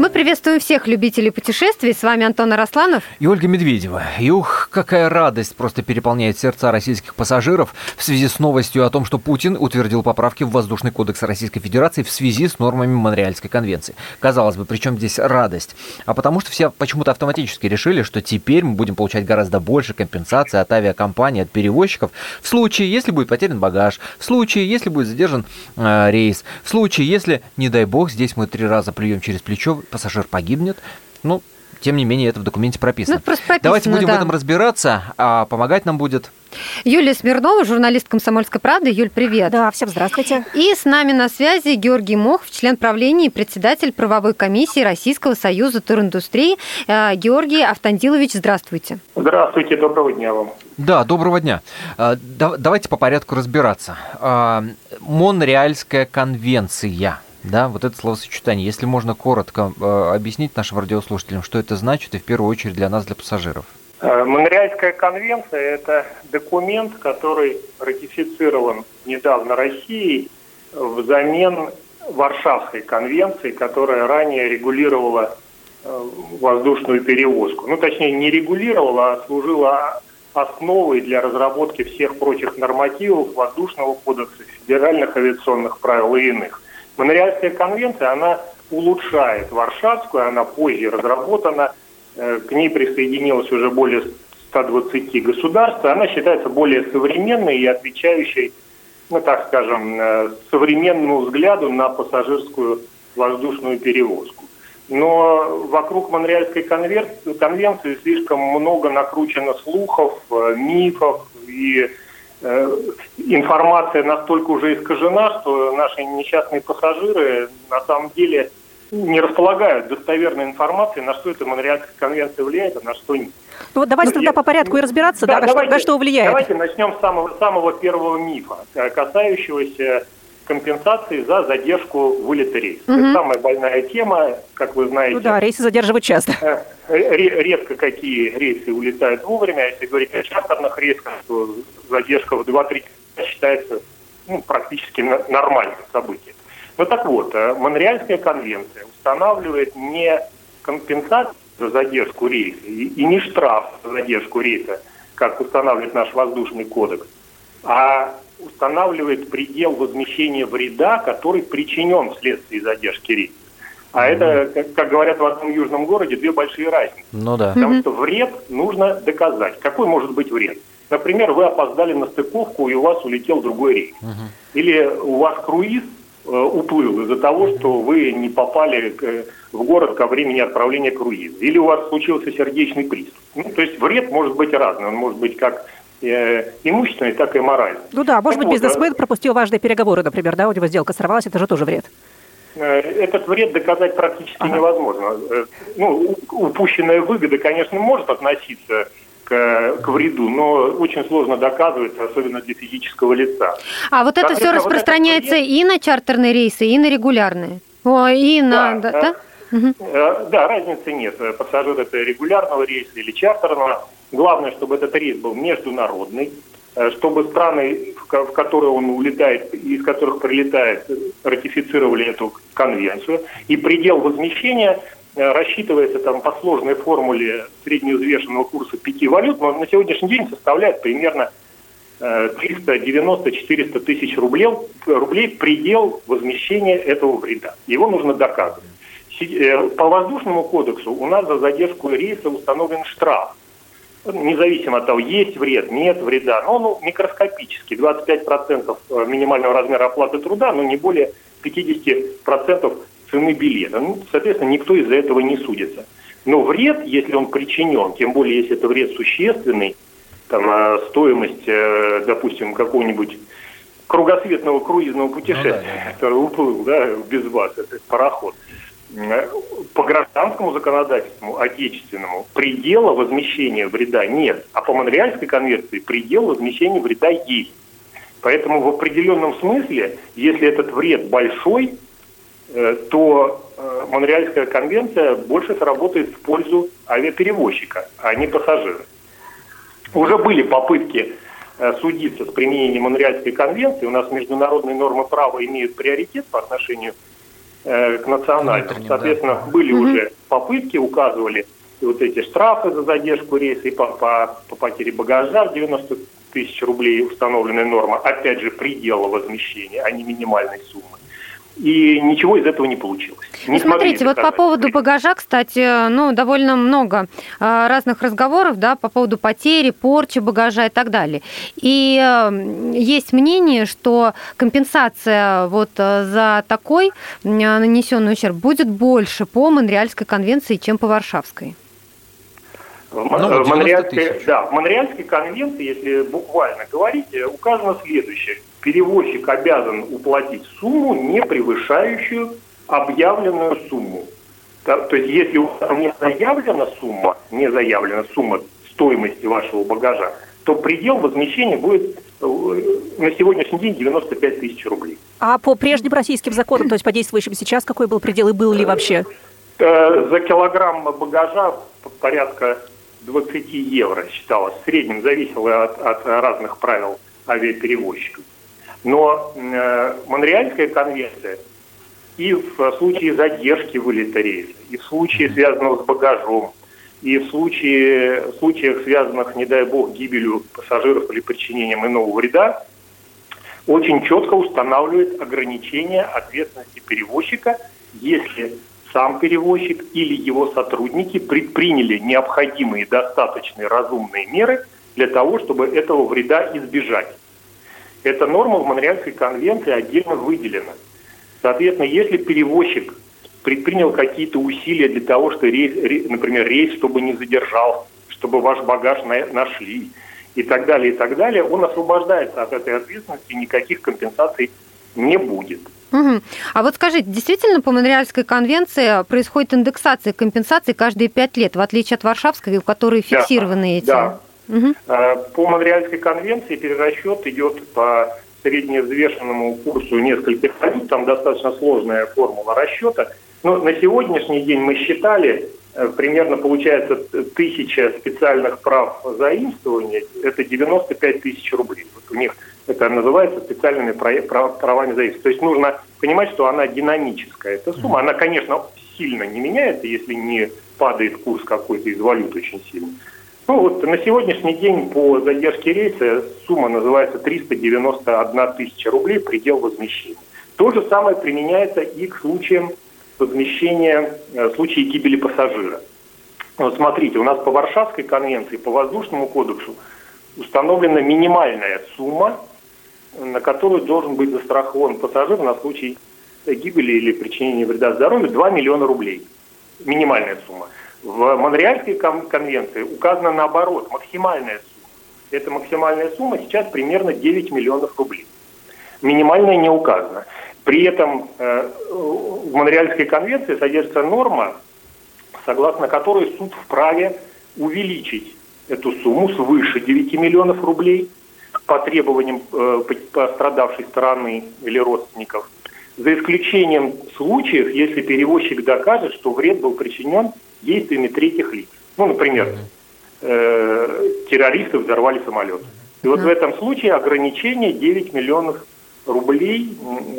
Мы приветствуем всех любителей путешествий. С вами Антон Арасланов и Ольга Медведева. И ух, какая радость просто переполняет сердца российских пассажиров в связи с новостью о том, что Путин утвердил поправки в Воздушный кодекс Российской Федерации в связи с нормами Монреальской конвенции. Казалось бы, при чем здесь радость? А потому что все почему-то автоматически решили, что теперь мы будем получать гораздо больше компенсации от авиакомпаний, от перевозчиков в случае, если будет потерян багаж, в случае, если будет задержан э, рейс, в случае, если, не дай бог, здесь мы три раза плюем через плечо, пассажир погибнет. Ну, тем не менее, это в документе прописано. Ну, прописано Давайте будем да. в этом разбираться, а помогать нам будет... Юлия Смирнова, журналист «Комсомольской правды». Юль, привет. Да, всем здравствуйте. И с нами на связи Георгий Мохов, член правления и председатель правовой комиссии Российского союза туриндустрии. Э, Георгий Автандилович, здравствуйте. Здравствуйте, доброго дня вам. Да, доброго дня. А, давайте по порядку разбираться. А, Монреальская конвенция – да, вот это словосочетание. Если можно коротко э, объяснить нашим радиослушателям, что это значит, и в первую очередь для нас, для пассажиров. Монреальская конвенция – это документ, который ратифицирован недавно Россией взамен Варшавской конвенции, которая ранее регулировала воздушную перевозку. Ну, точнее, не регулировала, а служила основой для разработки всех прочих нормативов воздушного кодекса, федеральных авиационных правил и иных. Монреальская конвенция, она улучшает Варшавскую, она позже разработана, к ней присоединилось уже более 120 государств, она считается более современной и отвечающей, ну так скажем, современному взгляду на пассажирскую воздушную перевозку. Но вокруг Монреальской конвенции слишком много накручено слухов, мифов и информация настолько уже искажена, что наши несчастные пассажиры на самом деле не располагают достоверной информацией, на что эта Монреальская конвенция влияет, а на что нет. Ну вот давайте ну, тогда я... по порядку и разбираться, да, да, давайте, на что влияет. Давайте начнем с самого, самого первого мифа, касающегося компенсации за задержку вылета рейса. Угу. Это самая больная тема, как вы знаете. Ну да, рейсы задерживают часто. Редко какие рейсы улетают вовремя. Если говорить о чартерных рейсах, то задержка в 2-3 считается ну, практически нормальным событием. Ну так вот, Монреальская конвенция устанавливает не компенсацию за задержку рейса и, и не штраф за задержку рейса, как устанавливает наш воздушный кодекс, а устанавливает предел возмещения вреда, который причинен вследствие задержки рейса. А mm-hmm. это, как, как говорят в одном южном городе, две большие разницы. Ну да. Потому mm-hmm. что вред нужно доказать. Какой может быть вред? Например, вы опоздали на стыковку, и у вас улетел другой рейс. Uh-huh. Или у вас круиз э, уплыл из-за того, что вы не попали к, в город ко времени отправления круиза. Или у вас случился сердечный приступ. Ну, то есть вред может быть разный. Он может быть как э, имущественный, так и моральный. Ну да, может так быть, вот, бизнесмен пропустил важные переговоры, например, да, у него сделка сорвалась, это же тоже вред. Этот вред доказать практически ага. невозможно. Ну, упущенная выгода, конечно, может относиться к, к вреду, но очень сложно доказывается, особенно для физического лица. А вот это все распространяется вот и на чартерные рейсы, и на регулярные? О, и на... Да, да? Да? Угу. да, разницы нет. Пассажир это регулярного рейса или чартерного. Главное, чтобы этот рейс был международный, э, чтобы страны, в которые он улетает, из которых прилетает, ратифицировали эту конвенцию. И предел возмещения Э, рассчитывается там по сложной формуле средневзвешенного курса пяти валют, но на сегодняшний день составляет примерно 390-400 э, тысяч рублей, рублей предел возмещения этого вреда. Его нужно доказывать. По воздушному кодексу у нас за задержку рейса установлен штраф. Независимо от того, есть вред, нет вреда, но он микроскопический. 25% минимального размера оплаты труда, но не более 50% цены билета. Ну, соответственно, никто из-за этого не судится. Но вред, если он причинен, тем более, если это вред существенный, там, а, стоимость, э, допустим, какого-нибудь кругосветного круизного путешествия, ну, да, да. который уплыл да, без вас, это пароход, э, по гражданскому законодательству, отечественному, предела возмещения вреда нет. А по Монреальской конвенции предел возмещения вреда есть. Поэтому в определенном смысле, если этот вред большой, Э, то э, Монреальская конвенция больше сработает в пользу авиаперевозчика, а не пассажира. Уже были попытки э, судиться с применением Монреальской конвенции. У нас международные нормы права имеют приоритет по отношению э, к национальным. Соответственно, да. были угу. уже попытки, указывали вот эти штрафы за задержку рейса и по, по, по потере багажа 90 тысяч рублей установленная норма, опять же, предела возмещения, а не минимальной суммы и ничего из этого не получилось. Не ну, смотрите, вот по поводу багажа, кстати, ну, довольно много а, разных разговоров, да, по поводу потери, порчи багажа и так далее. И есть мнение, что компенсация вот э, за такой нанесенный ущерб будет больше по Монреальской конвенции, чем по Варшавской. Ну, в, Монреальской, да, в Монреальской конвенции, если буквально говорить, указано следующее перевозчик обязан уплатить сумму, не превышающую объявленную сумму. То есть если у вас не заявлена сумма, не заявлена сумма стоимости вашего багажа, то предел возмещения будет э, на сегодняшний день 95 тысяч рублей. А по прежним российским законам, то есть по действующим сейчас, какой был предел и был ли вообще? Э, за килограмм багажа порядка 20 евро считалось. В среднем зависело от, от разных правил авиаперевозчиков. Но э, Монреальская конвенция и в случае задержки вылета рейса, и в случае, связанного с багажом, и в случае, в случаях, связанных, не дай бог, гибелью пассажиров или причинением иного вреда, очень четко устанавливает ограничения ответственности перевозчика, если сам перевозчик или его сотрудники предприняли необходимые достаточные разумные меры для того, чтобы этого вреда избежать. Эта норма в Монреальской конвенции отдельно выделена. Соответственно, если перевозчик предпринял какие-то усилия для того, что рейс, например, рейс, чтобы не задержал, чтобы ваш багаж нашли и так далее, и так далее, он освобождается от этой ответственности, никаких компенсаций не будет. Угу. А вот скажите, действительно по Монреальской конвенции происходит индексация компенсаций каждые пять лет, в отличие от Варшавской, у которой фиксированы да, эти? Да, Угу. По Монреальской конвенции перерасчет идет по средневзвешенному курсу нескольких валют, там достаточно сложная формула расчета. Но на сегодняшний день мы считали, э, примерно получается тысяча специальных прав заимствования, это 95 тысяч рублей. Вот у них это называется специальными правами заимствования. То есть нужно понимать, что она динамическая. Эта сумма, она, конечно, сильно не меняется, если не падает курс какой-то из валют очень сильно. Ну вот на сегодняшний день по задержке рейса сумма называется 391 тысяча рублей, предел возмещения. То же самое применяется и к случаям возмещения, в э, случае гибели пассажира. Вот смотрите, у нас по Варшавской конвенции, по воздушному кодексу установлена минимальная сумма, на которую должен быть застрахован пассажир на случай гибели или причинения вреда здоровью 2 миллиона рублей. Минимальная сумма. В Монреальской конвенции указано наоборот, максимальная сумма. Эта максимальная сумма сейчас примерно 9 миллионов рублей. Минимальная не указана. При этом э, в Монреальской конвенции содержится норма, согласно которой суд вправе увеличить эту сумму свыше 9 миллионов рублей по требованиям э, пострадавшей стороны или родственников, за исключением случаев, если перевозчик докажет, что вред был причинен действиями третьих лиц. Ну, например, э, террористы взорвали самолет. И вот в этом случае ограничение 9 миллионов рублей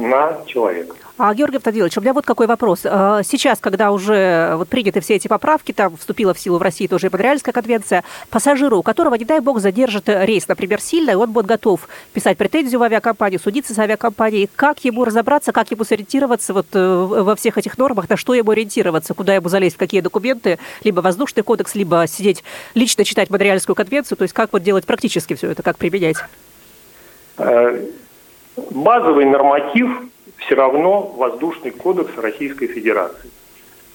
на человека. А, Георгий Автодилович, у меня вот какой вопрос. А, сейчас, когда уже вот приняты все эти поправки, там вступила в силу в России тоже и Монреальская конвенция, пассажиру, у которого, не дай бог, задержит рейс, например, сильно, и он будет готов писать претензию в авиакомпанию, судиться с авиакомпанией, как ему разобраться, как ему сориентироваться вот э, во всех этих нормах, на что ему ориентироваться, куда ему залезть, в какие документы, либо воздушный кодекс, либо сидеть лично читать Монреальскую конвенцию, то есть как вот делать практически все это, как применять? Базовый норматив все равно воздушный кодекс Российской Федерации.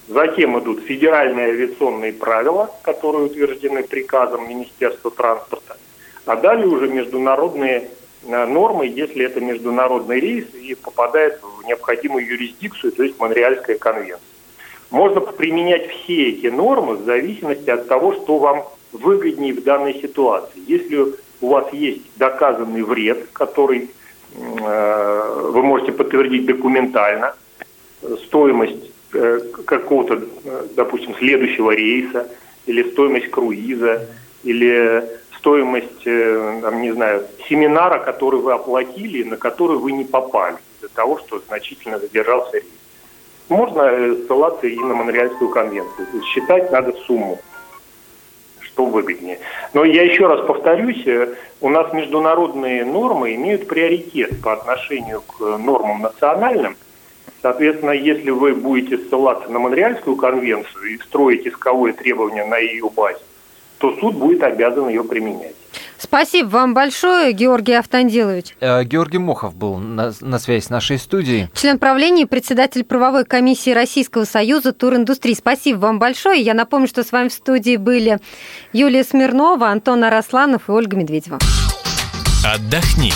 Затем идут федеральные авиационные правила, которые утверждены приказом Министерства транспорта, а далее уже международные э, нормы, если это международный рейс и попадает в необходимую юрисдикцию, то есть Монреальская конвенция. Можно применять все эти нормы в зависимости от того, что вам выгоднее в данной ситуации. Если у вас есть доказанный вред, который вы можете подтвердить документально стоимость э, какого-то, э, допустим, следующего рейса, или стоимость круиза, или стоимость, э, там, не знаю, семинара, который вы оплатили, на который вы не попали из-за того, что значительно задержался рейс. Можно э, ссылаться и на Монреальскую конвенцию. Считать надо сумму, что выгоднее. Но я еще раз повторюсь, э, у нас международные нормы имеют приоритет по отношению к нормам национальным. Соответственно, если вы будете ссылаться на Монреальскую конвенцию и строить исковое требование на ее базе, то суд будет обязан ее применять. Спасибо вам большое, Георгий Автандилович. Э, Георгий Мохов был на, на связи с нашей студией. Член правления и председатель правовой комиссии Российского союза туриндустрии. Спасибо вам большое. Я напомню, что с вами в студии были Юлия Смирнова, Антон Арасланов и Ольга Медведева. Отдохни.